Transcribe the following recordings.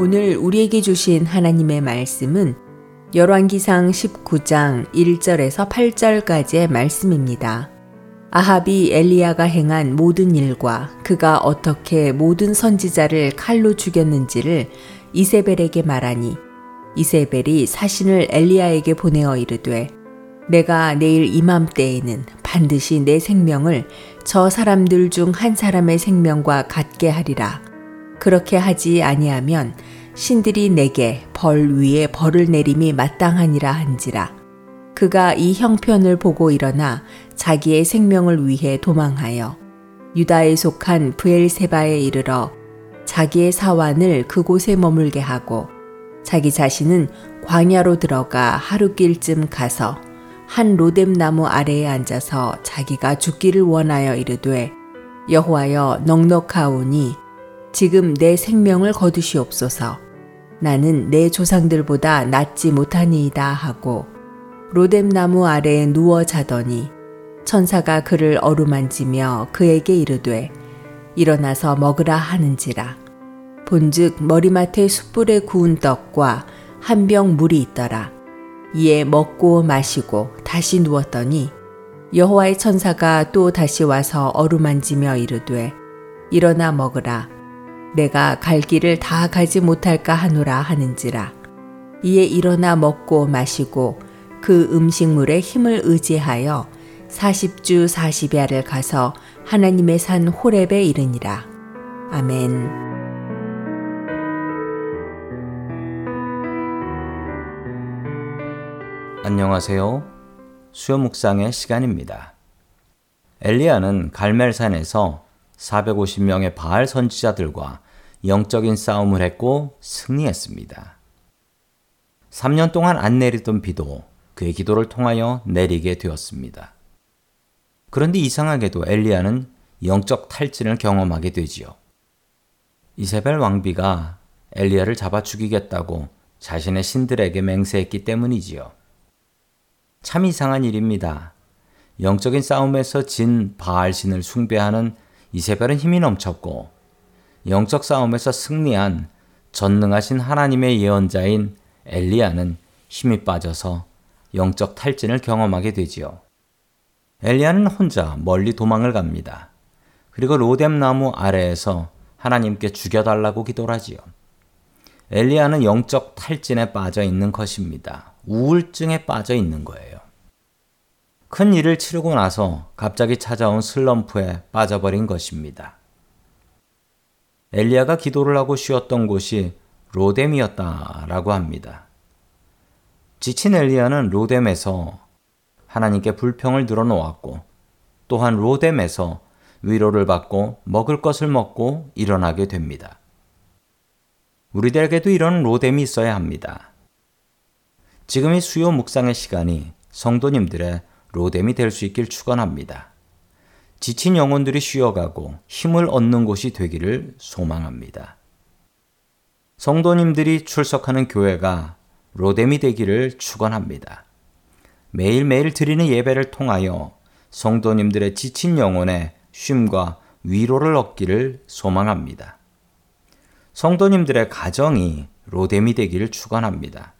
오늘 우리에게 주신 하나님의 말씀은 열왕기상 19장 1절에서 8절까지의 말씀입니다. 아합이 엘리야가 행한 모든 일과 그가 어떻게 모든 선지자를 칼로 죽였는지를 이세벨에게 말하니 이세벨이 사신을 엘리야에게 보내어 이르되 내가 내일 이맘때에는 반드시 내 생명을 저 사람들 중 한 사람의 생명과 같게 하리라. 그렇게 하지 아니하면 신들이 내게 벌 위에 벌을 내림이 마땅하니라 한지라. 그가 이 형편을 보고 일어나 자기의 생명을 위해 도망하여 유다에 속한 브엘세바에 이르러 자기의 사환을 그곳에 머물게 하고 자기 자신은 광야로 들어가 하루길쯤 가서 한 로뎀 나무 아래에 앉아서 자기가 죽기를 원하여 이르되 여호와여 넉넉하오니 지금 내 생명을 거두시옵소서 나는 내 조상들보다 낫지 못하니이다 하고 로뎀 나무 아래에 누워 자더니 천사가 그를 어루만지며 그에게 이르되 일어나서 먹으라 하는지라. 본즉 머리맡에 숯불에 구운 떡과 한 병 물이 있더라. 이에 먹고 마시고 다시 누웠더니 여호와의 천사가 또 다시 와서 어루만지며 이르되 일어나 먹으라 내가 갈 길을 다 가지 못할까 하노라 하는지라 이에 일어나 먹고 마시고 그 음식물에 힘을 의지하여 40주 40야를 가서 하나님의 산 호렙에 이르니라 아멘. 안녕하세요. 수요 묵상의 시간입니다. 엘리야는 갈멜산에서 450명의 바알 선지자들과 영적인 싸움을 했고 승리했습니다. 3년 동안 안 내리던 비도 그의 기도를 통하여 내리게 되었습니다. 그런데 이상하게도 엘리야는 영적 탈진을 경험하게 되지요. 이세벨 왕비가 엘리야를 잡아 죽이겠다고 자신의 신들에게 맹세했기 때문이지요. 참 이상한 일입니다. 영적인 싸움에서 진 바알 신을 숭배하는 이세벨은 힘이 넘쳤고 영적 싸움에서 승리한 전능하신 하나님의 예언자인 엘리야는 힘이 빠져서 영적 탈진을 경험하게 되지요. 엘리야는 혼자 멀리 도망을 갑니다. 그리고 로뎀 나무 아래에서 하나님께 죽여달라고 기도를 하지요. 엘리야는 영적 탈진에 빠져 있는 것입니다. 우울증에 빠져 있는 거예요. 큰 일을 치르고 나서 갑자기 찾아온 슬럼프에 빠져버린 것입니다. 엘리야가 기도를 하고 쉬었던 곳이 로뎀이었다라고 합니다. 지친 엘리야는 로뎀에서 하나님께 불평을 늘어놓았고 또한 로뎀에서 위로를 받고 먹을 것을 먹고 일어나게 됩니다. 우리들에게도 이런 로뎀이 있어야 합니다. 지금 이 수요 묵상의 시간이 성도님들의 로뎀이 될 수 있길 축원합니다. 지친 영혼들이 쉬어가고 힘을 얻는 곳이 되기를 소망합니다. 성도님들이 출석하는 교회가 로뎀이 되기를 축원합니다. 매일매일 드리는 예배를 통하여 성도님들의 지친 영혼에 쉼과 위로를 얻기를 소망합니다. 성도님들의 가정이 로뎀이 되기를 축원합니다.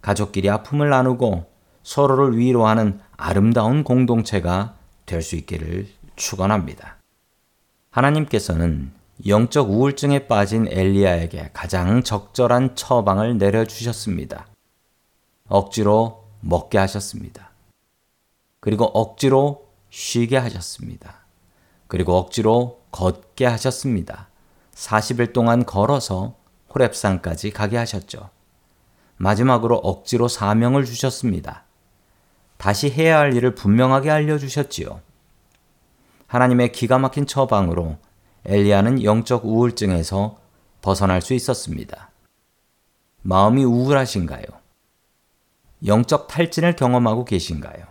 가족끼리 아픔을 나누고 서로를 위로하는 아름다운 공동체가 될 수 있기를 축원합니다. 하나님께서는 영적 우울증에 빠진 엘리야에게 가장 적절한 처방을 내려 주셨습니다. 억지로 먹게 하셨습니다. 그리고 억지로 쉬게 하셨습니다. 그리고 억지로 걷게 하셨습니다. 40일 동안 걸어서 호랩산까지 가게 하셨죠. 마지막으로 억지로 사명을 주셨습니다. 다시 해야 할 일을 분명하게 알려주셨지요. 하나님의 기가 막힌 처방으로 엘리야는 영적 우울증에서 벗어날 수 있었습니다. 마음이 우울하신가요? 영적 탈진을 경험하고 계신가요?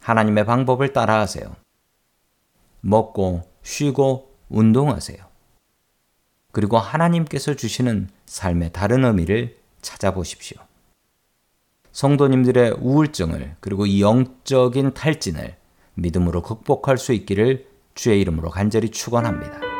하나님의 방법을 따라하세요. 먹고 쉬고 운동하세요. 그리고 하나님께서 주시는 삶의 다른 의미를 찾아보십시오. 성도님들의 우울증을 그리고 영적인 탈진을 믿음으로 극복할 수 있기를 주의 이름으로 간절히 축원합니다.